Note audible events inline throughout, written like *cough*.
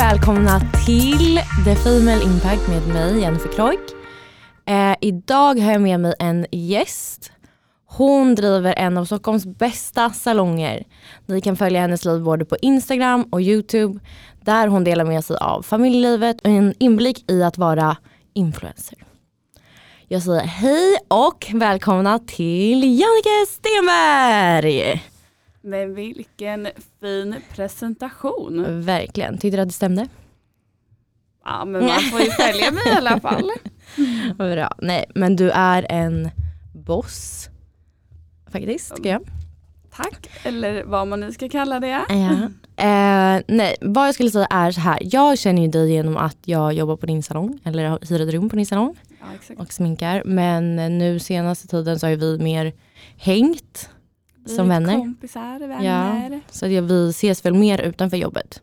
Välkomna till The Female Impact med mig Jennifer Kloik. Eh, idag har jag med mig en gäst. Hon driver en av Stockholms bästa salonger. Ni kan följa hennes liv både på Instagram och Youtube där hon delar med sig av familjelivet och en inblick i att vara influencer. Jag säger hej och välkomna till Jannike Stenberg! Men vilken fin presentation. Verkligen. Tyckte du att det stämde? Ja men man får ju *laughs* följa mig i alla fall. Bra. Nej men du är en boss. Faktiskt tycker jag. Tack, eller vad man nu ska kalla det. Ja. Eh, nej, vad jag skulle säga är så här. Jag känner ju dig genom att jag jobbar på din salong, eller hyr ett rum på din salong Ja, och sminkar. Men nu senaste tiden så har vi mer hängt som vänner. Kompisar, vänner. Så att jag- vi ses väl mer utanför jobbet.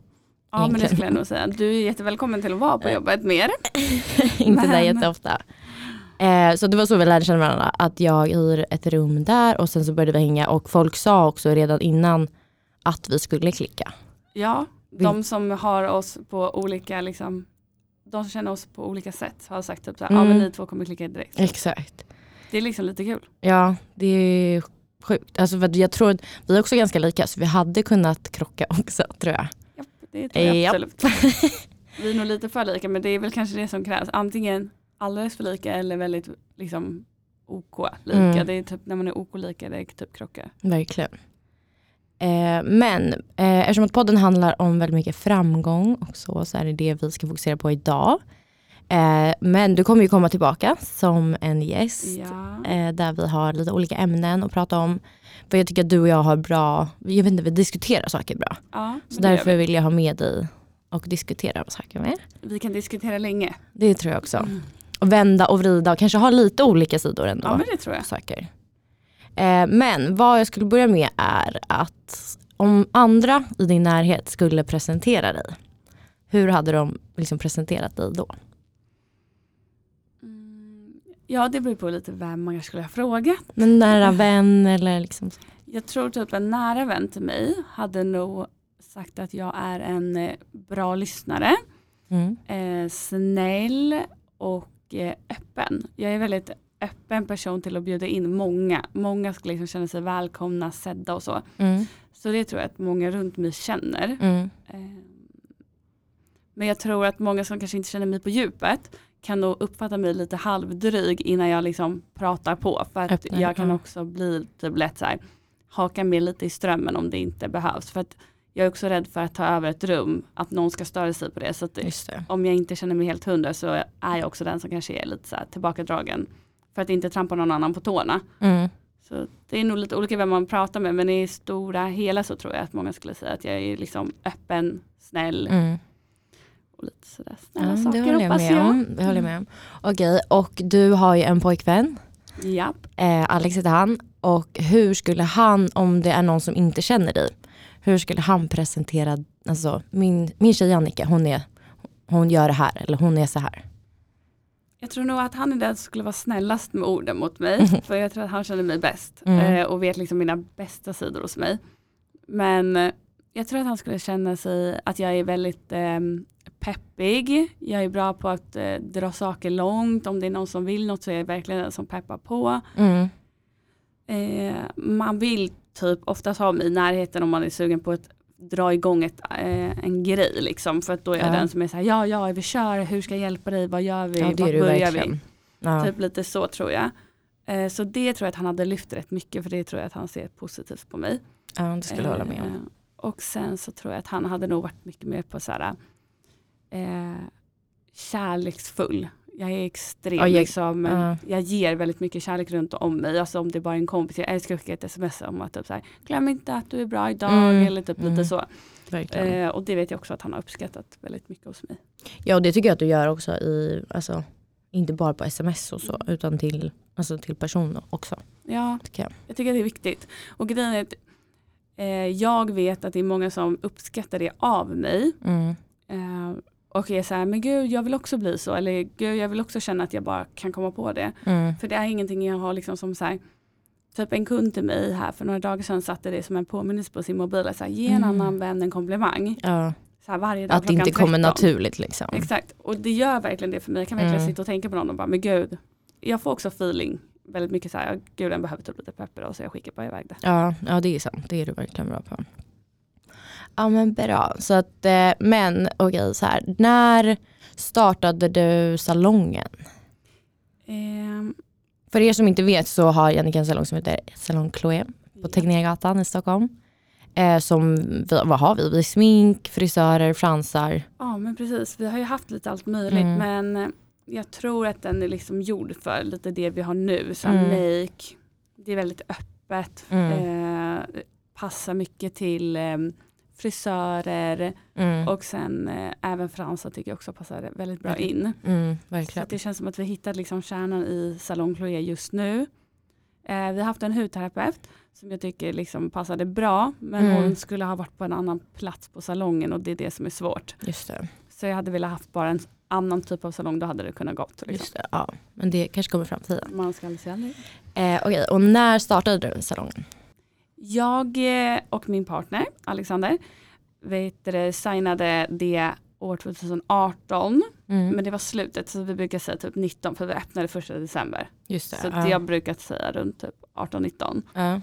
Ja men det egentligen. skulle jag nog säga. Du är jättevälkommen till att vara på jobbet mer. *laughs* Inte där Men- jätteofta. Eh, så det var så vi lärde känna varandra. Att jag hyr ett rum där och sen så började vi hänga. Och folk sa också redan innan att vi skulle klicka. Ja, de som har oss på olika liksom de som känner oss på olika sätt har sagt typ såhär, ja Mm. men ni två kommer klicka direkt. Exakt. Det är liksom lite kul. Ja, det är sjukt. Alltså jag tror att vi är också ganska lika så vi hade kunnat krocka också tror jag. Ja, det tror jag Japp. absolut. Vi är nog lite för lika men det är väl kanske det som krävs. Antingen alldeles för lika eller väldigt liksom OK lika. Mm. Det är typ när man är OK lika det är typ krocka. Verkligen. Eh, men eh, eftersom att podden handlar om väldigt mycket framgång och så, så är det det vi ska fokusera på idag. Eh, men du kommer ju komma tillbaka som en gäst. Ja. eh, där vi har lite olika ämnen att prata om. För jag tycker att du och jag har bra, jag vet inte, vi diskuterar saker bra. ja Så därför vi. vill jag ha med dig och diskutera saker med. vi kan diskutera länge. Det tror jag också. Och vända och vrida och kanske ha lite olika sidor ändå. Ja men det tror jag. saker. Eh, men vad jag skulle börja med är att om andra i din närhet skulle presentera dig, hur hade de liksom presenterat dig då? Ja det beror på lite vem man skulle ha frågat. En nära vän eller liksom. Jag tror typ en nära vän till mig hade nog sagt att jag är en eh, bra lyssnare. Mm. eh, snäll och eh, öppen. Jag är väldigt öppen person till att bjuda in många. Många ska liksom känna sig välkomna, sedda och så. Mm. Så det tror jag att många runt mig känner. Mm. Eh, men jag tror att många som kanske inte känner mig på djupet kan nog uppfatta mig lite halvdryg innan jag liksom pratar på. För att Öppnar, jag kan ja. också bli typ lätt så här, haka med lite i strömmen om det inte behövs. För att jag är också rädd för att ta över ett rum, att någon ska störa sig på det. Så det. om jag inte känner mig helt hundra så är jag också den som kanske är lite så här tillbakadragen. För att inte trampa någon annan på tårna. Mm. Så det är nog lite olika vem man pratar med men i stora hela så tror jag att många skulle säga att jag är liksom öppen, snäll Mm. Och lite sådär snälla det saker håller jag med jag. om. Det håller jag med om. Okej, och du har ju en pojkvän. Japp. Eh, Alex heter han. Och hur skulle han, om det är någon som inte känner dig, hur skulle han presentera, alltså min, min tjej Annika, hon, är, hon gör det här eller hon är så här. Jag tror nog att han är den som skulle vara snällast med orden mot mig. *laughs* För jag tror att han känner mig bäst. Mm. Eh, och vet liksom mina bästa sidor hos mig. Men eh, jag tror att han skulle känna sig att jag är väldigt eh, peppig. Jag är bra på att eh, dra saker långt. Om det är någon som vill något så är jag verkligen den som peppar på. Mm. Eh, man vill typ oftast ha mig i närheten om man är sugen på att dra igång ett, eh, en grej liksom. För att då är jag Ja. den som är så här, ja ja vi kör, hur ska jag hjälpa dig, vad gör vi, Ja, det är börjar verkligen. vi? Ja. Typ lite så tror jag. Eh, så det tror jag att han hade lyft rätt mycket för det tror jag att han ser positivt på mig. ja, det skulle jag hålla med om. Eh, Och sen så tror jag att han hade nog varit mycket mer på så här eh, kärleksfull. Jag är extrem, Ja, jag- liksom, ja. jag ger väldigt mycket kärlek runt om mig. Alltså om det är bara är en kompis, jag älskar att skicka ett sms om att typ så här, glöm inte att du är bra idag Mm, eller typ mm. lite så. Eh, och det vet jag också att han har uppskattat väldigt mycket hos mig. Ja, och det tycker jag att du gör också i, alltså, inte bara på sms och så, utan till, alltså, till person också. Ja, Tycker jag. jag tycker att det är viktigt. Och grejen är att eh, jag vet att det är många som uppskattar det av mig. Mm. Eh, och är så här, men gud jag vill också bli så. Eller gud jag vill också känna att jag bara kan komma på det. Mm. För det är ingenting jag har liksom som så här, typ en kund till mig här för några dagar sedan satte det som en påminnelse på sin mobil. Så här, ge en Mm. annan vän en komplimang. Ja. så här varje dag Att det inte kommer 13. naturligt liksom. Exakt, och det gör verkligen det för mig. Jag kan verkligen Mm. sitta och tänka på någon och bara, men gud, jag får också feeling väldigt mycket så här, gud den behöver typ lite pepper och så jag skickar bara iväg det. Ja, ja det är sant. Det är du verkligen bra på. Ja men bra. Så att, eh, men okej så här. När startade du salongen? Ehm, För er som inte vet så har Jannica en salong som heter Salong Chloé på Tegnérgatan i Stockholm. Eh, som, vi, vad har vi? Vi är smink, frisörer, fransar. Ja men precis, vi har ju haft lite allt möjligt Mm. men eh, jag tror att den är liksom gjord för lite det vi har nu. Så Mm. make, det är väldigt öppet, Mm. eh, passar mycket till eh, frisörer Mm. och sen eh, även fransar tycker jag också passar väldigt bra in. Mm, Så det känns som att vi hittat liksom kärnan i Salong Chloé just nu. Eh, vi har haft en hudterapeut som jag tycker liksom passade bra men Mm. hon skulle ha varit på en annan plats på salongen och det är det som är svårt. Just det. Så jag hade velat haft bara en annan typ av salong, då hade det kunnat gått. Liksom. Just det. Ja. Men det kanske kommer i framtiden. Man ska aldrig säga aldrig. Eh, okej, och när startade du salongen? Jag eh, och min partner Alexander vet du, signade det år 2018 Mm. men det var slutet så vi brukar säga typ 19 för vi öppnade första december. Just det. Så ja. jag brukar säga runt typ 18-19. Ja.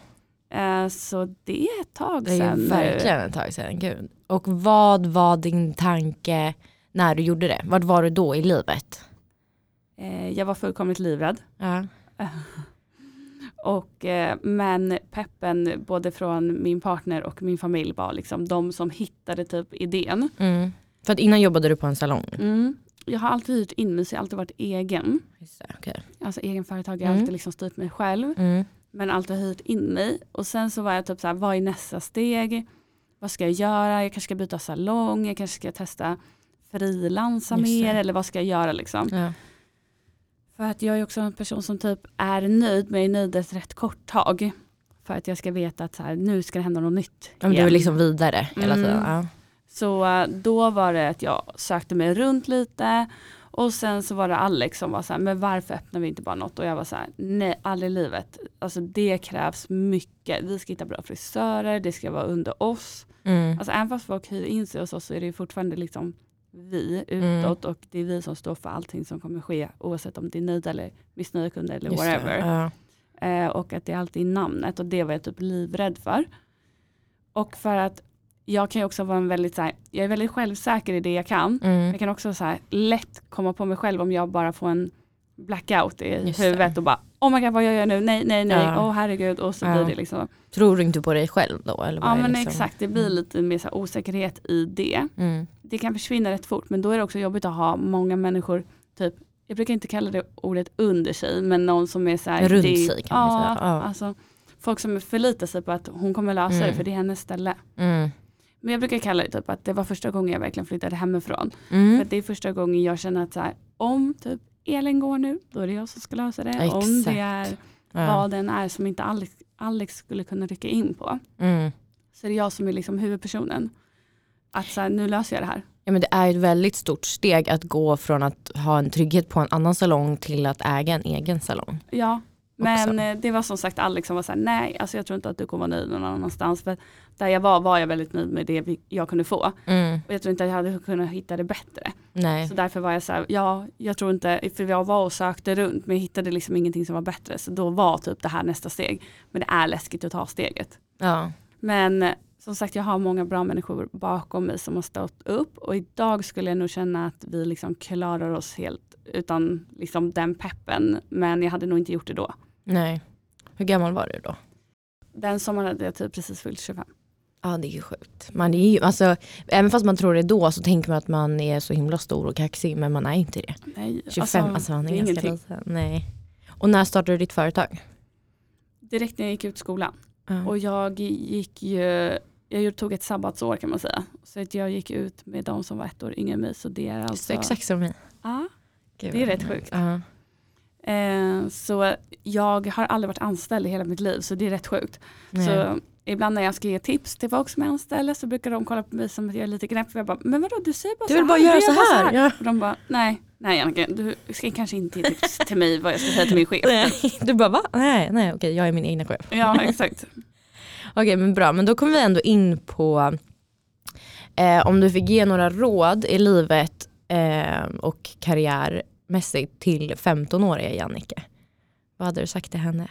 Eh, så det är ett tag Det är sedan. ju nu. verkligen ett tag sedan. Gud. Och vad var din tanke när du gjorde det? Vart var du då i livet? Eh, jag var fullkomligt livrädd. *laughs* Och, eh, men peppen både från min partner och min familj var liksom de som hittade typ idén. Mm. För att innan jobbade du på en salong? Mm. Jag har alltid hyrt in mig så jag har alltid varit egen. Just det, okej. Alltså egen företag, jag har Mm. alltid liksom styrt mig själv. Mm. Men alltid hyrt in mig. Och sen så var jag typ så här, vad är nästa steg? Vad ska jag göra? Jag kanske ska byta salong, jag kanske ska testa frilansa mer eller vad ska jag göra liksom? Ja. För att jag är också en person som typ är nöjd men är nöjd ett rätt kort tag. För att jag ska veta att så här, nu ska det hända något nytt. Men du är liksom vidare hela Mm. tiden? Ja. Så eh, då var det att jag sökte mig runt lite och sen så var det Alex som var så här, men varför öppnar vi inte bara något? Och jag var så här, nej aldrig i livet. Alltså det krävs mycket. Vi ska hitta bra frisörer, det ska vara under oss. Mm. Alltså även fast folk hyr in sig hos oss så är det fortfarande liksom vi Mm. utåt och det är vi som står för allting som kommer ske oavsett om det är nöjda eller missnöjda kunder eller Just det, whatever. Ja. Eh, och att det är alltid namnet och det var jag typ livrädd för. Och för att jag kan ju också vara en väldigt så här, jag är väldigt självsäker i det jag kan. Mm. Jag kan också så här, lätt komma på mig själv om jag bara får en blackout i Just det. huvudet och bara oh my god vad jag gör nu, nej nej nej, Ja. åh herregud och så Ja. blir det liksom. Tror du inte på dig själv då? Eller Ja men liksom? exakt, det blir lite mer så osäkerhet i det. Mm. Det kan försvinna rätt fort men då är det också jobbigt att ha många människor, typ jag brukar inte kalla det ordet under sig men någon som är så här, Runt det, sig kan man ja, säga. Ja. Alltså, folk som förlitar sig på att hon kommer lösa det Mm. för det är hennes ställe. Mm. Men jag brukar kalla det typ att det var första gången jag verkligen flyttade hemifrån. För Mm. att det är första gången jag känner att så här, om typ Elin går nu, då är det jag som ska lösa det. Ja, Om exakt. det är Ja. vad den är som inte Alex, Alex skulle kunna rycka in på. Mm. Så är det jag som är liksom huvudpersonen. Att så här, nu löser jag det här. Ja, men det är ett väldigt stort steg att gå från att ha en trygghet på en annan salong till att äga en egen salong. Ja, men Också. eh, det var som sagt Alex som var såhär, nej alltså jag tror inte att du kommer vara nöjd någon annanstans. För där jag var var jag väldigt nöjd med det jag kunde få. Mm. Och jag tror inte att jag hade kunnat hitta det bättre. Nej. Så därför var jag såhär, ja jag tror inte, för jag var och sökte runt men jag hittade liksom ingenting som var bättre. Så då var typ det här nästa steg. Men det är läskigt att ta steget. Ja. Men som sagt jag har många bra människor bakom mig som har stått upp och idag skulle jag nog känna att vi liksom klarar oss helt utan liksom den peppen. Men jag hade nog inte gjort det då. Nej. Hur gammal var du då? Den sommaren hade jag typ precis fyllt 25. Ja det är ju sjukt. Man är ju, alltså, även fast man tror det då så tänker man att man är så himla stor och kaxig men man är inte det. Nej, 25, alltså, man är, ganska liten. Nej. Och när startade du ditt företag? Direkt när jag gick ut skolan. Ja. Och jag gick ju, jag tog ett sabbatsår kan man säga. Så att jag gick ut med de som var ett år yngre än mig. Så det är Så alltså... exakt som mig. Ja. Gud, Det är rätt sjukt. Ja. Eh, så jag har aldrig varit anställd i hela mitt liv så det är rätt sjukt. Nej. Så ibland när jag ska ge tips till folk som är anställda så brukar de kolla på mig som att jag är lite gnäpp. För jag bara, men vadå du säger bara Du så vill bara här, göra du så gör bara här. Ja. Och de bara, nej, nej Annika, du ska kanske inte ge tips till mig vad jag ska säga till min chef. *laughs* Nej. Du bara va? Nej, nej okej jag är min egna chef. Ja exakt. Okej men bra, men då kommer vi ändå in på Eh, om du fick ge några råd i livet eh, och karriärmässigt till 15-åriga Jannike, vad hade du sagt till henne?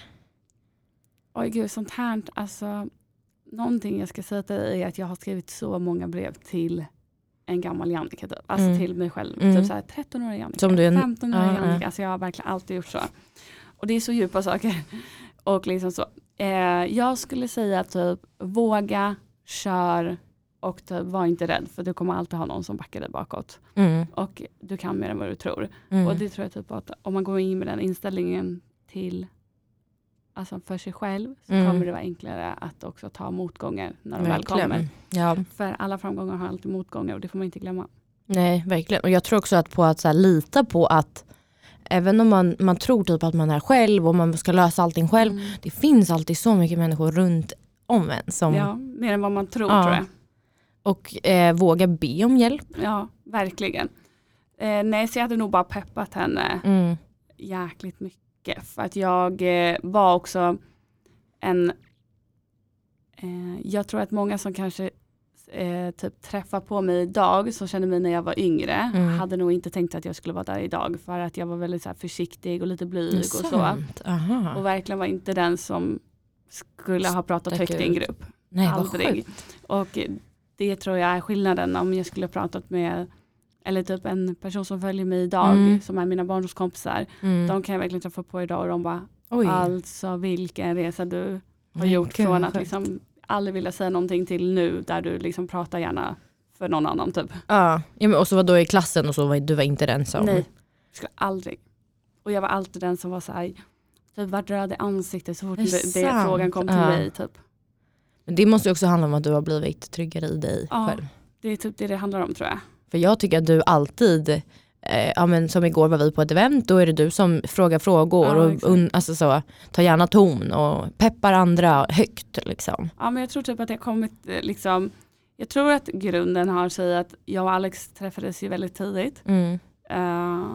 Oj gud, sånt här, alltså någonting jag ska säga till dig är att jag har skrivit så många brev till en gammal Jannica, typ. alltså Mm. till mig själv. Mm. Typ såhär 13-åriga Jannica, Som du är- 15-åriga Ja, ja. Jannica, alltså jag har verkligen alltid gjort så. Och det är så djupa saker. Och liksom så. Eh, jag skulle säga typ våga, kör och typ, var inte rädd för du kommer alltid ha någon som backar dig bakåt. Mm. Och du kan mer än vad du tror. Mm. Och det tror jag typ att om man går in med den inställningen till Alltså för sig själv så Mm. kommer det vara enklare att också ta motgångar när de väl kommer. Ja, För alla framgångar har alltid motgångar och det får man inte glömma. nej verkligen. Och jag tror också att på att så här, lita på att även om man, man tror typ att man är själv och man ska lösa allting själv. Mm. Det finns alltid så mycket människor runt om en som, Ja, mer än vad man tror Ja. tror jag. och eh, vågar be om hjälp. Ja, verkligen. Eh, nej, så jag hade nog bara peppat henne Mm. jäkligt mycket. För att jag eh, var också en, eh, jag tror att många som kanske eh, typ träffar på mig idag som kände mig när jag var yngre Mm. hade nog inte tänkt att jag skulle vara där idag för att jag var väldigt så här, försiktig och lite blyg och så. Aha. Och verkligen var inte den som skulle ha pratat Stack högt i en ut. grupp. Nej aldrig. Och det tror jag är skillnaden om jag skulle ha pratat med eller typ en person som följer mig idag Mm. som är mina barndomskompisar. Mm. De kan jag verkligen träffa på idag och de bara Oj. alltså vilken resa du har gjort gud, från att liksom aldrig vilja säga någonting till nu där du liksom pratar gärna för någon annan typ. Ja, ja men och så var då i klassen och så var du var inte den som... Nej, jag skulle aldrig. Och jag var alltid den som var så här, typ vart röd i ansiktet så fort Det det, frågan kom till Ja. mig. Typ. Men det måste ju också handla om att du har blivit tryggare i dig Ja. själv. Det är typ det det handlar om tror jag. För jag tycker att du alltid, eh, ja, men som igår var vi på ett event, då är det du som frågar frågor Ja, och un, alltså så, tar gärna ton och peppar andra högt. Liksom. Ja men jag tror typ att har kommit eh, liksom, jag tror att grunden har sig att jag och Alex träffades ju väldigt tidigt. Mm, Eh,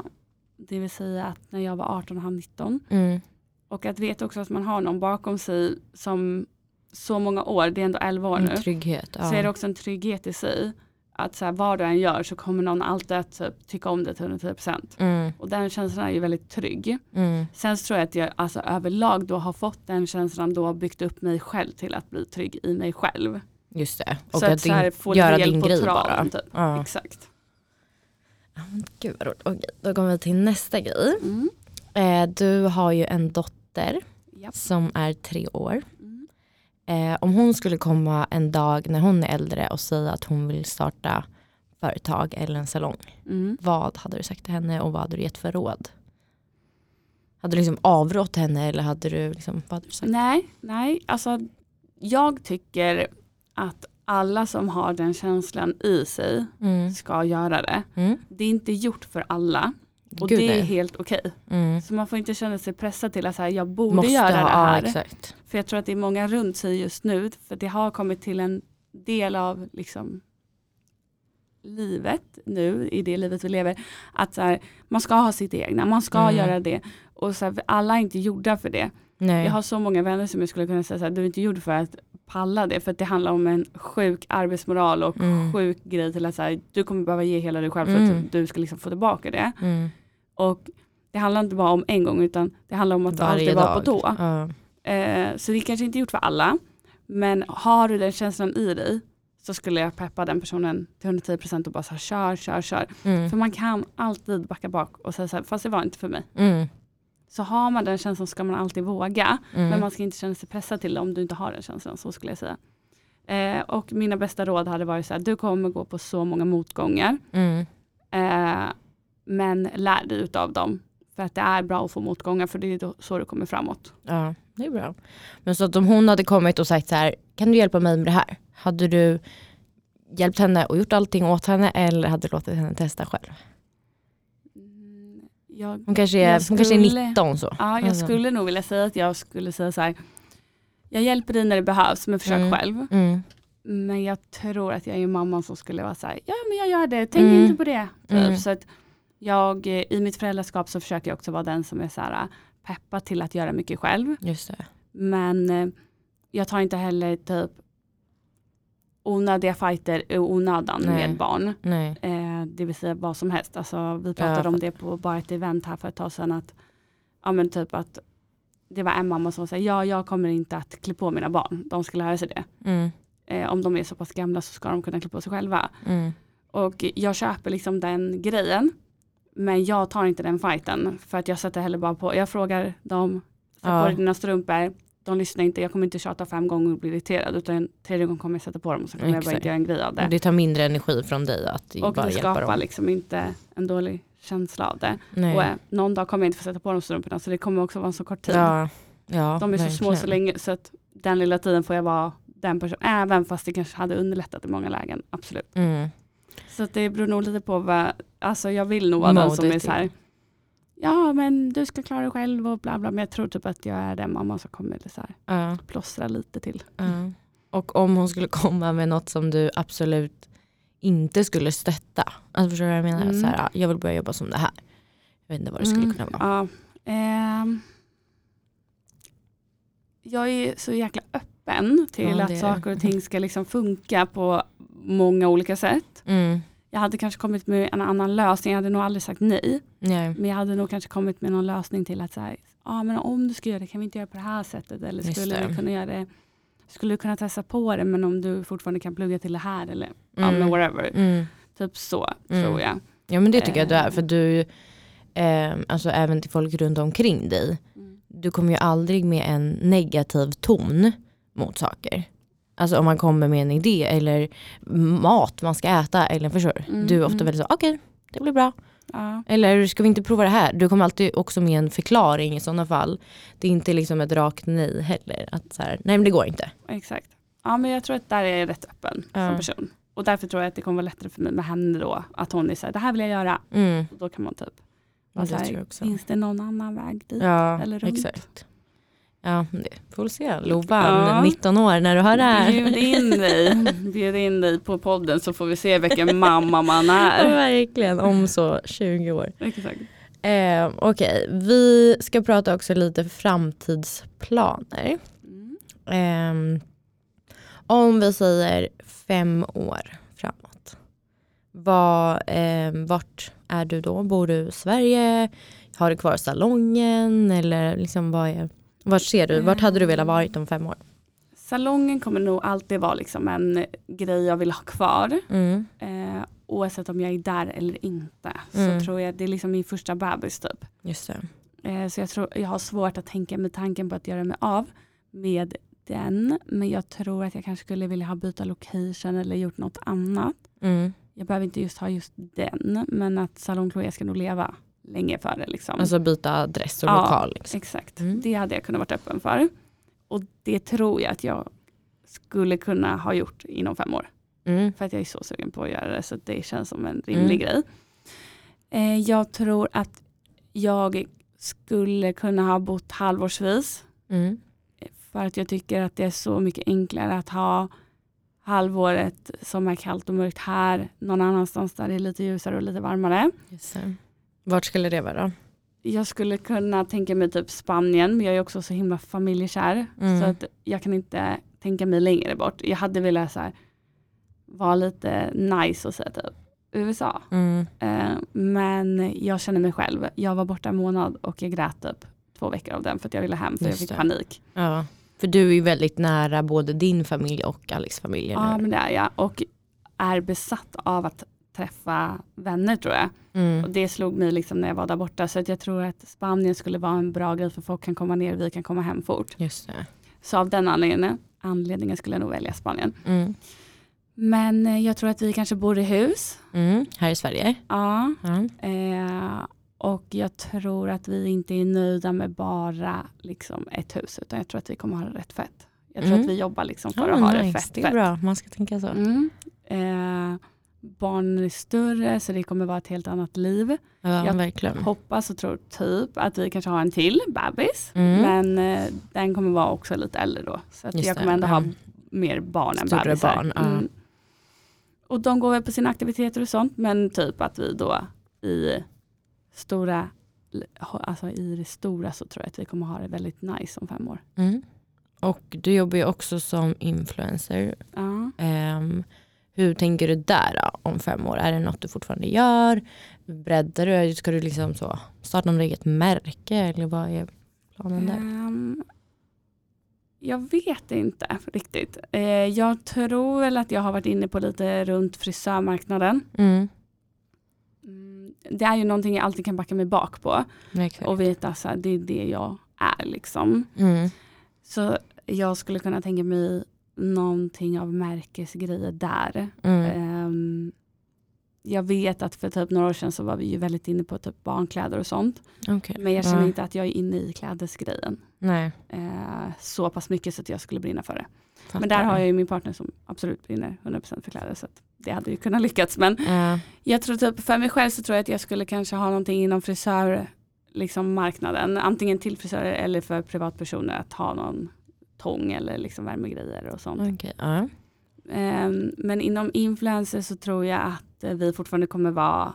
det vill säga att när jag var 18 och han 19. mm, Och att veta också att man har någon bakom sig som så många år, det är ändå 11 år nu. en trygghet. Ja. Så är det också en trygghet i sig. Att så här, vad du än gör så kommer någon alltid att typ, tycka om det till 110%. mm, Och den känslan är ju väldigt trygg. mm, Sen tror jag att jag alltså, överlag då har fått den känslan då byggt upp mig själv till att bli trygg i mig själv. just det. Och så att, att så här, din, få göra din grej traven, bara. Typ. Ja. Exakt. Gud vad roligt. Okej, då kommer vi till nästa grej. Mm. Eh, du har ju en dotter Japp. som är tre år. Eh, om hon skulle komma en dag när hon är äldre och säga att hon vill starta företag eller en salong. Mm. Vad hade du sagt till henne och vad hade du gett för råd? Hade du liksom avrått henne eller hade du liksom, vad hade du sagt? Nej, nej, alltså jag tycker att alla som har den känslan i sig Mm. ska göra det. Mm. Det är inte gjort för alla och Gud, det är nej. helt okej. Mm. Så man får inte känna sig pressad till att så här, jag borde Måste göra det ha, här. ja. För jag tror att det är många runt sig just nu, för det har kommit till en del av liksom livet nu, i det livet vi lever, att så här, man ska ha sitt egna, man ska Mm. göra det. Och så här, alla är inte gjorda för det. Nej. Jag har så många vänner som jag skulle kunna säga så här, du är inte gjord för att palla det, för att det handlar om en sjuk arbetsmoral och Mm. sjuk grej till att så här, du kommer behöva ge hela dig själv för Mm. att du ska liksom få tillbaka det. Mm. Och det handlar inte bara om en gång utan det handlar om att alltid vara på tå. Ja. Eh, så det är kanske inte gjort för alla. Men har du den känslan i dig så skulle jag peppa den personen till 110% och bara så här, kör, kör, kör. Mm. För man kan alltid backa bak och säga så här, fast det var inte för mig. Mm. Så har man den känslan ska man alltid våga. Mm. Men man ska inte känna sig pressad till det om du inte har den känslan, så skulle jag säga. Eh, och mina bästa råd hade varit så här, du kommer gå på så många motgångar. Mm. Eh, men lär dig utav dem. För att det är bra att få motgångar för det är så du kommer framåt. Ja, det är bra. Men så att om hon hade kommit och sagt så här, kan du hjälpa mig med det här? Hade du hjälpt henne och gjort allting åt henne eller hade du låtit henne testa själv? Mm, Jag, Hon kanske är, Jag hon kanske är skulle- 19 så. ja, jag Alltså. skulle nog vilja säga att jag skulle säga så här. Jag hjälper dig när det behövs men försök Mm. själv. Mm. Men jag tror att jag är mamman som skulle vara så här. Ja men jag gör det, tänk Mm. inte på det. Typ. Mm. Så att jag eh, i mitt föräldraskap så försöker jag också vara den som är så här peppad till att göra mycket själv. Just det. Men eh, jag tar inte heller typ onödiga fighter i onödan Nej. med barn. Nej. Eh, det vill säga vad som helst. Alltså, vi pratade Ja, om det på bara ett event här för ett tag sedan. Att, ja, men typ att det var en mamma som sa, ja jag kommer inte att klä på mina barn. De ska lära sig det. Mm. Eh, om de är så pass gamla så ska de kunna klä på sig själva. Mm. Och jag köper liksom den grejen. Men jag tar inte den fighten. För att jag sätter heller bara på, jag frågar dem, sätt Ja. på dig dina strumpor. De lyssnar inte, jag kommer inte tjata fem gånger och bli irriterad. Utan tredje gången kommer jag sätta på dem och så kommer jag bara Exakt. inte göra en grej av det. Och det tar mindre energi från dig att Och bara det hjälpa skapar dem. liksom inte en dålig känsla av det. Nej. Och eh, någon dag kommer jag inte få sätta på de strumporna så det kommer också vara en så kort tid. ja. Ja, de är så små så länge så att den lilla tiden får jag vara den personen. Även fast det kanske hade underlättat i många lägen, absolut. Mm. Så det beror nog lite på vad, alltså jag vill nog vara den som är så här. Ja men du ska klara dig själv och bla bla. Men jag tror typ att jag är den mamma som kommer så här, Ja. plåstra lite till. Ja. Och om hon skulle *laughs* komma med något som du absolut inte skulle stötta. Alltså förstår du vad jag menar? Mm. Så här, ja, jag vill börja jobba som det här. Jag vet inte vad det skulle Mm, kunna vara. Ja, ehm, jag är så jäkla öppen till Ja, att saker och ting ska liksom funka på många olika sätt. Mm. Jag hade kanske kommit med en annan lösning, jag hade nog aldrig sagt nej. Nej. Men jag hade nog kanske kommit med någon lösning till att säga, ja men om du ska göra det kan vi inte göra på det här sättet. Eller Just skulle vi kunna göra det, skulle du kunna testa på det men om du fortfarande kan plugga till det här eller Mm. men whatever. Mm. Typ så Mm. tror jag. Ja men det tycker jag du är. Eh. För du, eh, alltså även till folk runt omkring dig. Du kommer ju aldrig med en negativ ton mot saker. Alltså om man kommer med en idé eller mat man ska äta eller förstår? Mm, Du är ofta mm. väldigt så, okej det blir bra. Ja. Eller ska vi inte prova det här? Du kommer alltid också med en förklaring i sådana fall. Det är inte liksom ett rakt nej heller. Att så här, nej men det går inte. Exakt. Ja men jag tror att där är jag rätt öppen Ja. som person. Och därför tror jag att det kommer vara lättare för mig med henne då. Att hon är såhär, det här vill jag göra. Mm. Och då kan man typ, Ja, det så här, finns det någon annan väg dit? Ja, eller runt. exakt. Ja, det får vi se. Lovan, Ja. 19 år när du hör det här. Bjud in dig. Bjud in dig på podden så får vi se vilken mamma man är. *laughs* verkligen, om så 20 år. Exakt. Eh, Okej, vi ska prata också lite framtidsplaner. Mm. Ehm, om vi säger fem år framåt. Vad, ehm, vart är du då? Bor du i Sverige? Har du kvar salongen? Eller liksom vad är, vart ser du? Vart hade du velat varit om fem år? Salongen kommer nog alltid vara liksom en grej jag vill ha kvar. Mm. Eh, oavsett om jag är där eller inte. Mm. Så tror jag det är liksom min första bebis typ. Just. Eh, så jag tror jag har svårt att tänka med tanken på att göra mig av med den. Men jag tror att jag kanske skulle vilja ha byta location eller gjort något annat. Mm. Jag behöver inte just ha just den. Men att Salon Chloé ska nog leva länge för det. Liksom. Alltså byta adress och Ja, lokal. Liksom. Exakt, Mm. det hade jag kunnat varit öppen för. Och det tror jag att jag skulle kunna ha gjort inom fem år. Mm. För att jag är så sugen på att göra det så det känns som en rimlig Mm. grej. Eh, jag tror att jag skulle kunna ha bott halvårsvis. Mm. För att jag tycker att det är så mycket enklare att ha halvåret som är kallt och mörkt här. Någon annanstans där det är lite ljusare och lite varmare. Det. Vart skulle det vara? Jag skulle kunna tänka mig typ Spanien men jag är också så himla familjekär. Mm. Så att jag kan inte tänka mig längre bort. Jag hade velat så här, vara lite nice och säga typ USA. Mm. Eh, men jag känner mig själv. Jag var borta en månad och jag grät typ två veckor av den för att jag ville hem för Just jag fick det. panik. Ja. För du är ju väldigt nära både din familj och Alex familj. Ja men det är jag. Och är besatt av att träffa vänner tror jag. Och Mm. det slog mig liksom när jag var där borta. Så att jag tror att Spanien skulle vara en bra grej för folk kan komma ner och vi kan komma hem fort. Just det. Så av den anledningen, anledningen skulle jag nog välja Spanien. Mm. Men eh, jag tror att vi kanske bor i hus. Mm. Här i Sverige. Ja. Eh, och jag tror att vi inte är nöjda med bara liksom, ett hus. Utan jag tror att vi kommer ha det rätt fett. Jag tror Mm. att vi jobbar liksom för Ja, att ha det nice. fett. Det är bra, man ska tänka så. Mm. Eh, barnen är större så det kommer vara ett helt annat liv. Ja, Jag verkligen. Hoppas och tror typ att vi kanske har en till bebis. Mm. Men eh, den kommer vara också lite äldre då. Så att Just jag det, kommer ändå ja. ha mer barn än Större bebisar. barn, ja. Och de går väl på sina aktiviteter och sånt. Men typ att vi då i stora, alltså i det stora så tror jag att vi kommer ha det väldigt nice om fem år. Mm. Och du jobbar ju också som influencer. Ja. Hur tänker du där då, om fem år? Är det något du fortfarande gör? Breddar du? Ska du liksom så starta något eget märke? Eller vad är planen där? Ehm, jag vet inte riktigt. Eh, jag tror väl att jag har varit inne på lite runt frisörmarknaden. Mm. Mm, det är ju någonting jag alltid kan backa mig bak på Exakt. och veta att det är det jag är liksom. Mm. Så jag skulle kunna tänka mig någonting av märkesgrejer där. Mm. Ehm, jag vet att för typ några år sedan så var vi ju väldigt inne på typ barnkläder och sånt. Okej. Men jag känner Ja. inte att jag är inne i klädesgrejen Nej, eh, så pass mycket så att jag skulle brinna för det. fattar. Men där har jag ju min partner som absolut brinner 100% för kläder så att det hade ju kunnat lyckats. Men Ja. jag tror typ för mig själv så tror jag att jag skulle kanske ha någonting inom frisör liksom marknaden. Antingen till frisörer eller för privatpersoner att ha någon tång eller liksom värmegrejer och sånt. Okej, ja. Ehm, men inom influencer så tror jag att eh, vi fortfarande kommer vara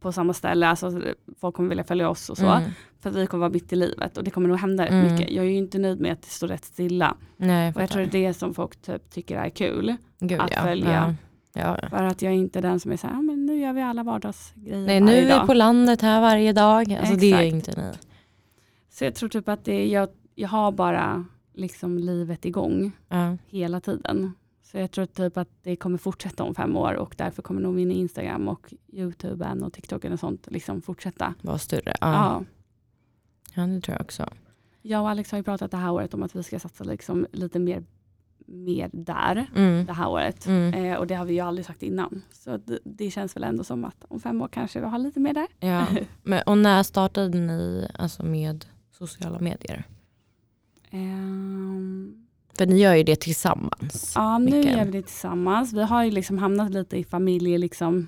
på samma ställe. Alltså folk kommer vilja följa oss och så. Mm. För vi kommer vara mitt i livet och det kommer nog hända rätt Mm. mycket. Jag är ju inte nöjd med att det står rätt stilla. Nej, Och jag tror det är det som folk typ tycker är kul. Gud, att ja. följa. Ja. Ja. För att jag är inte den som är så här, "Ja, men nu gör vi alla vardagsgrejer Nej, nu är vi dag." på landet här varje dag. Alltså, det är Exakt. inte ni. Så jag tror typ att det, jag, jag har bara liksom livet igång Ja. hela tiden. Så jag tror typ att det kommer fortsätta om fem år och därför kommer nog min Instagram och YouTuben och TikToken och sånt liksom fortsätta. Var större. Ja. Ja. ja, det tror jag också. Jag och Alex har ju pratat det här året om att vi ska satsa liksom lite mer, mer där Mm. det här året. Mm. Eh, och det har vi ju aldrig sagt innan. Så det, det känns väl ändå som att om fem år kanske vi har lite mer där. Ja. *laughs* Men, och när startade ni alltså, med sociala medier? Ehm, För ni gör ju det tillsammans. ja, nu Mycket. gör vi det tillsammans. Vi har ju liksom hamnat lite i familje, liksom,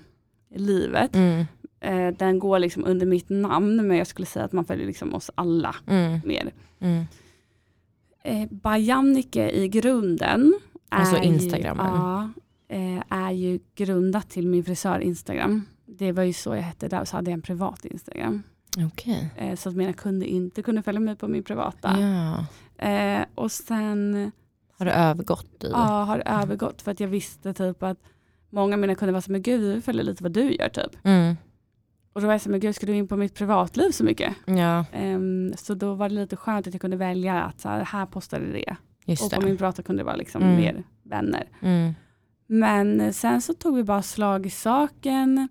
livet. Mm. Eh, den går liksom under mitt namn men jag skulle säga att man följer liksom oss alla Mm. mer. Mm. Eh, Bajannike i grunden Alltså är Instagrammen. Ju, ja, eh, är ju grundat till min frisör Instagram. Det var ju så jag hette där, så hade jag en privat Instagram. Eh, så att mina kunder inte kunde följa mig på min privata. Ja. Eh, och sen Har det övergått i? ja, har det övergått för att jag visste typ att många av mina kunder var så men gud vi följer lite vad du gör typ. Mm. Och då var jag så men gud ska du in på mitt privatliv så mycket? Ja, Ehm, så då var det lite skönt att jag kunde välja att så här, här postade det. just och på det. min privata kunde det vara liksom Mm. mer vänner. Mm. Men sen så tog vi bara slag i saken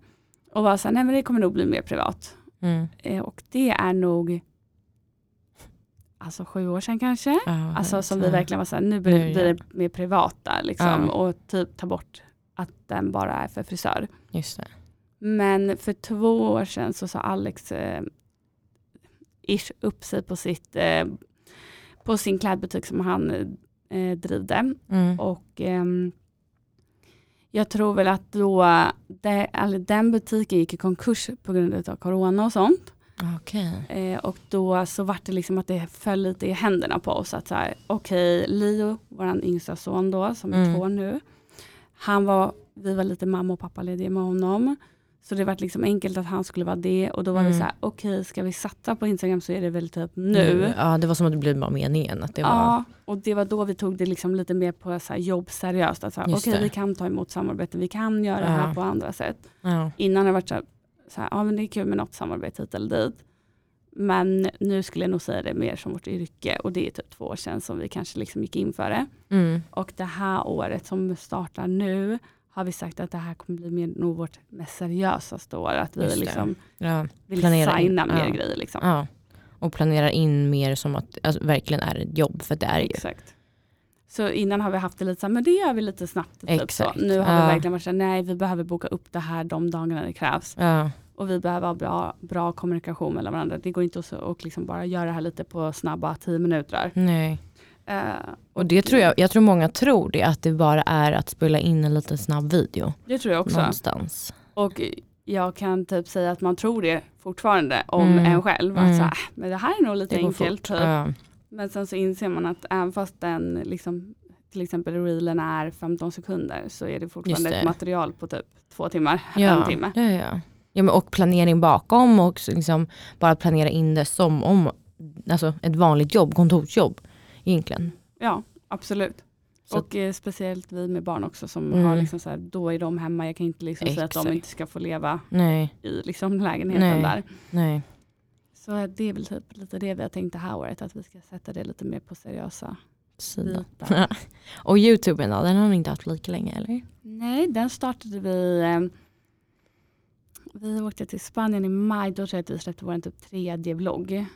och var så här, nej men det kommer nog bli mer privat. Mm. Eh, och det är nog alltså sju år sedan kanske. Ja, Alltså som så- vi verkligen var så här, nu blir det- mer privata liksom. Ja. Och typ ta bort att den bara är för frisör. Just det. Men för två år sedan så sa Alex eh, ish upp sig på, sitt, eh, på sin klädbutik som han eh, drivde. Mm. Och ehm, jag tror väl att då, det, eller den butiken gick i konkurs på grund av corona och sånt. Okej. Eh, och då så var det liksom att det föll lite i händerna på oss att så här, okej Leo, våran yngsta son då som är Mm. två nu. Han var, vi var lite mamma och pappa lediga med honom. Så det var liksom enkelt att han skulle vara det och då var Mm. vi så här, okej ska vi satsa på Instagram så är det väl typ nu. Ja, det var som att det blev bara meningen. Att det var... Ja, och det var då vi tog det liksom lite mer på så här jobb seriöst. Okej det. vi kan ta emot samarbeten, vi kan göra det Ja. här på andra sätt. Ja. Innan har det varit så här, så här, ja men det är kul med något samarbete hit eller dit. Men nu skulle jag nog säga det mer som vårt yrke och det är typ två år sedan som vi kanske liksom gick in för det. Mm. Och det här året som startar nu har vi sagt att det här kommer bli mer, nog vårt mest seriösaste år. Att vi liksom Ja. vill Planera in, signa mer ja. grejer. Liksom. ja. Och planera in mer som att alltså, verkligen är ett jobb. För det är det ju. Så innan har vi haft det lite så här, men det gör vi lite snabbt. Typ så. Nu har Ja. vi verkligen varit så här, nej vi behöver boka upp det här de dagarna det krävs. Ja. Och vi behöver ha bra, bra kommunikation mellan varandra. Det går inte att och liksom bara göra det här lite på snabba tio minuter. Nej. Eh, Och det tror jag, jag tror många tror det, att det bara är att spela in en liten snabb video Det tror jag också. någonstans. Och jag kan typ säga att man tror det fortfarande om Mm. en själv. Att Mm. så här, "Äh, men det här är nog lite enkelt. Typ. Ja. Men sen så inser man att även fast den liksom, till exempel reelen är 15 sekunder så är det fortfarande det. ett material på typ två timmar, *laughs* Ja, en timme. Ja, ja. Ja, men och planering bakom och liksom bara planera in det som om alltså ett vanligt jobb, kontorsjobb. egentligen. Ja, absolut. Så- och eh, speciellt vi med barn också som Mm. har liksom så här, då är de hemma, jag kan inte liksom säga att de inte ska få leva Nej, i liksom lägenheten Nej. där. nej. Så det är väl typ lite det vi har tänkt det här året, att vi ska sätta det lite mer på seriösa Sida. bitar. *laughs* Och Youtuben då, den har ni inte haft lika länge eller? Nej, den startade vi, eh, vi åkte till Spanien i maj, då tror jag att vi släppte vår typ tredje vlogg.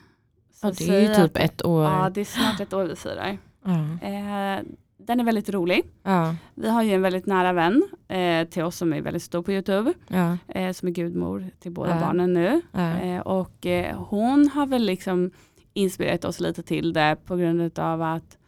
Så Ja, det är ju typ att- ett år. Ja, det är snart ett år vi firar. Ja. Eh, den är väldigt rolig. Ja. Vi har ju en väldigt nära vän eh, till oss som är väldigt stor på Youtube, Ja. eh, som är gudmor till båda Ja. barnen nu. Eh, och eh, hon har väl liksom inspirerat oss lite till det på grund av att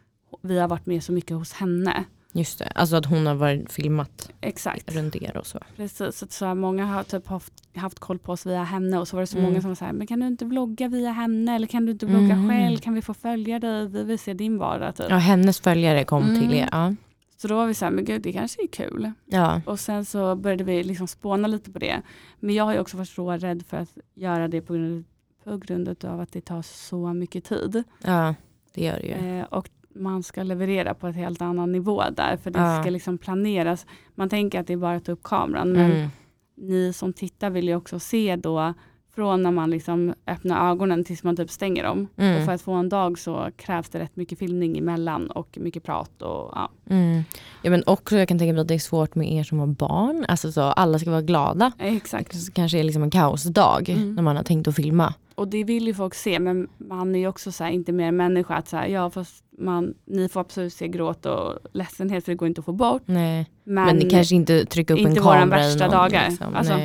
vi har varit med så mycket hos henne. Just det, alltså att hon har varit filmat Exakt. runt er och så. Precis, så, så här, många har typ haft, haft koll på oss via henne och så var det så Mm. många som var så här, men kan du inte vlogga via henne eller kan du inte vlogga Mhm. själv, kan vi få följa dig, vi vill se din vardag typ. Ja, hennes följare kom Mm. till er. Ja. Så då var vi så här, men gud det kanske är kul. Ja. Och sen så började vi liksom spåna lite på det. Men jag har ju också varit så rädd för att göra det på grund, på grund av att det tar så mycket tid. ja, det gör det ju. Eh, och man ska leverera på ett helt annan nivå där. För det Ja. ska liksom planeras. Man tänker att det är bara att ta upp kameran. Men Mm. ni som tittar vill ju också se då från när man liksom öppnar ögonen tills man typ stänger dem. Mm. Och för att få en dag så krävs det rätt mycket filmning emellan och mycket prat. Och, ja. Mm. Ja, men också jag kan tänka mig att det är svårt med er som har barn. Alltså så alla ska vara glada. Exakt. Det kanske är liksom en kaosdag Mm. när man har tänkt att filma. Och det vill ju folk se men man är ju också så här, inte mer människa att så här, ja fast man, ni får absolut se gråt och ledsenhet för det går inte att få bort. Nej. Men, Men, ni kanske inte trycka upp inte en kamera i värsta någon, dagar. Liksom. Alltså,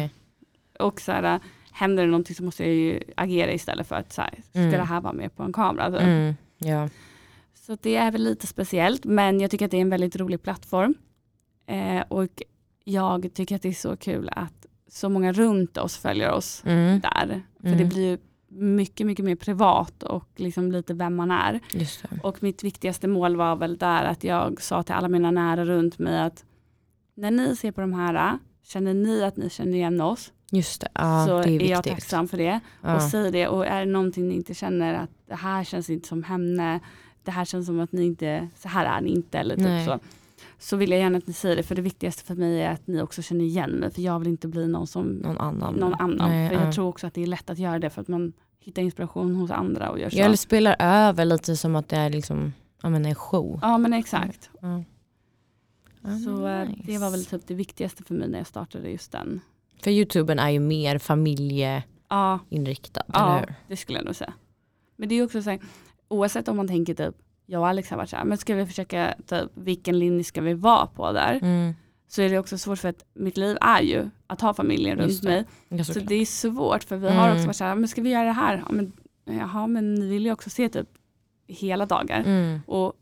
och så här, händer det någonting så måste jag ju agera istället för att så här, ska Mm. det här vara med på en kamera? typ? Mm. Ja. Så det är väl lite speciellt men jag tycker att det är en väldigt rolig plattform. Eh, och jag tycker att det är så kul att så många runt oss följer oss Mm. där. För Mm. det blir ju mycket, mycket mer privat och liksom lite vem man är. Och mitt viktigaste mål var väl där att jag sa till alla mina nära runt mig att när ni ser på de här, känner ni att ni känner igen oss Just det. Ja, så det är är, jag tacksam för det. Ja. Och säg det och är det någonting ni inte känner att det här känns inte som henne, det här känns som att ni inte, så här är ni inte eller typ Nej. så. Så vill jag gärna att ni säger det för det viktigaste för mig är att ni också känner igen mig för jag vill inte bli någon som Någon annan. någon annan. Nej, för ja. jag tror också att det är lätt att göra det för att man hittar inspiration hos andra och gör så. Ja, eller spelar över lite som att det är liksom, ja, men en show. Ja men exakt. Ja. Ja, Så eh, nice. det var väl typ det viktigaste för mig när jag startade just den. För youtuben är ju mer familjeinriktad, Ja, eller ja hur? det skulle jag nog säga. Men det är också så här, oavsett om man tänker typ, jag och Alex har varit så här, men ska vi försöka, typ, vilken linje ska vi vara på där? Mm. Så är det också svårt för att mitt liv är ju att ha familjen runt mig. Ja, Så det är svårt för vi har Mm. också varit så här, men ska vi göra det här? Ja, men, jaha, men ni vill ju också se typ hela dagar. Mm. Och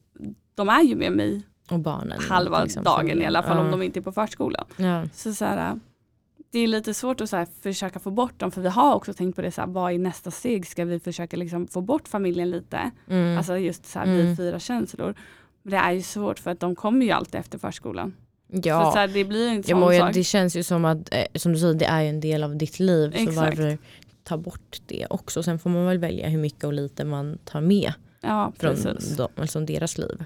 de är ju med mig Och barnen. halva liksom, dagen i alla fall om de inte är på förskolan. Ja. Så, så här, det är lite svårt att så försöka få bort dem för vi har också tänkt på det, så här, vad är nästa steg? Ska vi försöka liksom få bort familjen lite? Mm. Alltså just så här, Mm. vi fyra känslor. Men det är ju svårt för att de kommer ju alltid efter förskolan. ja. Så, så här, det blir ju en Ja, sån sak. det känns ju som att, eh, som du säger, det är ju en del av ditt liv. Så Exakt. varför ta bort det också? Sen får man väl välja hur mycket och lite man tar med Ja, från dem, alltså deras liv.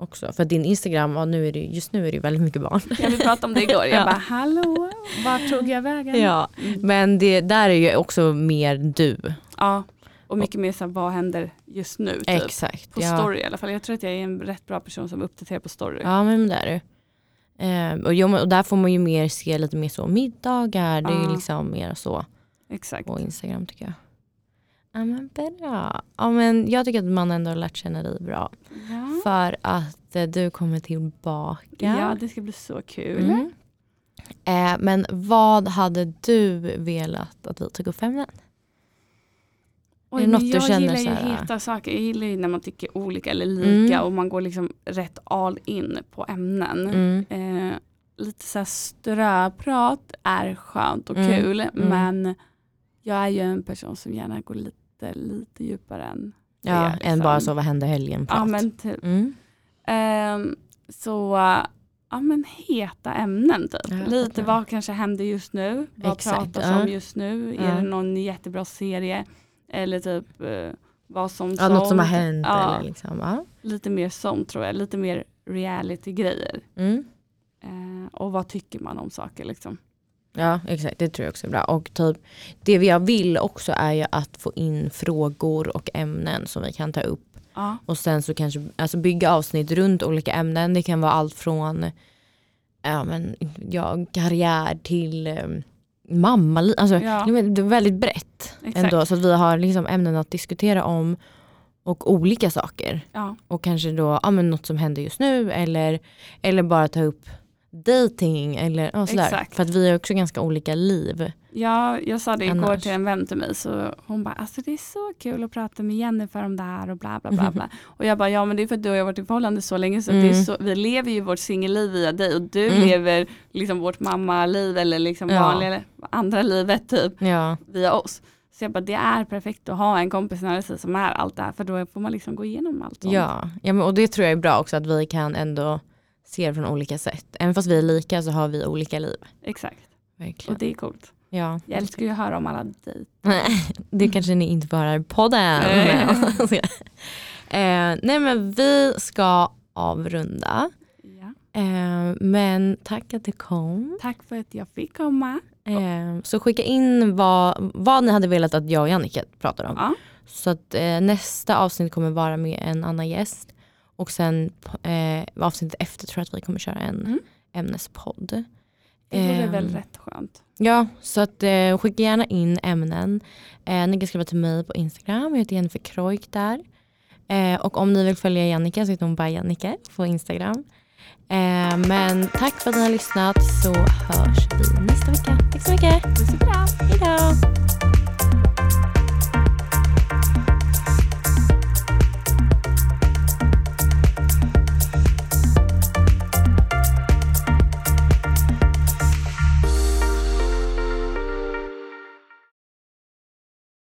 Också. För din Instagram, ja, nu är det, just nu är det väldigt mycket barn. Ja, vi pratade om det igår. Jag Ja. bara, hallå, vart tog jag vägen? Ja, Mm. men det där är ju också mer du. ja. Och mycket mer så här, vad händer just nu? Typ. Exakt. På ja. story i alla fall. Jag tror att jag är en rätt bra person som uppdaterar på story. Ja men det är du. Eh, och, och där får man ju mer se lite mer så middagar, det är ju Ja. liksom mer så Exakt. på Instagram tycker jag. Ja men bra. Ja, men jag tycker att man ändå har lärt känna dig bra. Ja. För att eh, du kommer tillbaka. ja, det ska bli så kul. Mm. Eh, men vad hade du velat att vi tog upp ämnen? Oj, Är det men något du jag gillar ju heta saker. Jag gillar ju när man tycker olika eller lika Mm. och man går liksom rätt all in på ämnen. Mm. Eh, lite så ströprat är skönt och Mm, kul mm. men jag är ju en person som gärna går lite, lite djupare än Ja, det, än liksom. bara så vad hände helgen Ja men typ. Mm. Ehm, så ja men heta ämnen typ. Ja, Lite fattar. vad kanske händer just nu. Vad Exakt, pratas ja. om just nu. Ja. Är det någon jättebra serie? Eller typ eh, vad som Ja, något som har hänt Ja. eller liksom. Ja. Lite mer sånt tror jag, lite mer reality-grejer. Mm. Eh, och vad tycker man om saker liksom. Ja exakt, det tror jag också är bra. Och typ, det jag vill också är ju att få in frågor och ämnen som vi kan ta upp. Ja, Och sen så kanske alltså bygga avsnitt runt olika ämnen. Det kan vara allt från ja, men, ja, karriär till um, mamma. Alltså, Ja. det är väldigt brett Exakt. ändå. Så att vi har liksom ämnen att diskutera om och olika saker. ja, Och kanske då ja, men något som händer just nu eller, eller bara ta upp dating eller ja, sådär. Exakt. För att vi har också ganska olika liv. ja, jag sa det igår Annars. till en vän till mig så hon bara alltså det är så kul att prata med Jennifer om det här och bla bla bla. bla. *laughs* Och jag bara ja men det är för att du och jag har varit i förhållande så länge så, att det är Mm. så vi lever ju vårt singelliv via dig och du Mm. lever liksom vårt mammaliv eller liksom Ja. vanliga andra livet typ Ja, via oss. Så jag bara det är perfekt att ha en kompis nära sig som är allt det här för då får man liksom gå igenom allt sånt. ja. ja men, och det tror jag är bra också att vi kan ändå se det från olika sätt. Även fast vi är lika så har vi olika liv. Exakt, Verkligen. och det är coolt. Ja. Jag älskar ju att höra om alla dejter. *laughs* Det kanske ni inte får höra i podden. Nej. *laughs* eh, nej men vi ska avrunda. Ja. Eh, men tack att du kom. Tack för att jag fick komma. Eh, så skicka in vad, vad ni hade velat att jag och Jannica pratar om. Ja. Så att eh, nästa avsnitt kommer vara med en annan gäst. Och sen eh, avsnittet efter tror jag att vi kommer köra en Mm. ämnespodd. Det vore Ehm, väl rätt skönt. Ja, så att, eh, skicka gärna in ämnen. Eh, ni kan skriva till mig på Instagram, jag heter Jennifer Kroik där. Eh, och om ni vill följa Jannica så heter hon bara Jannike på Instagram. Eh, men tack för att ni har lyssnat så hörs vi nästa vecka. Tack så mycket. Puss och kram.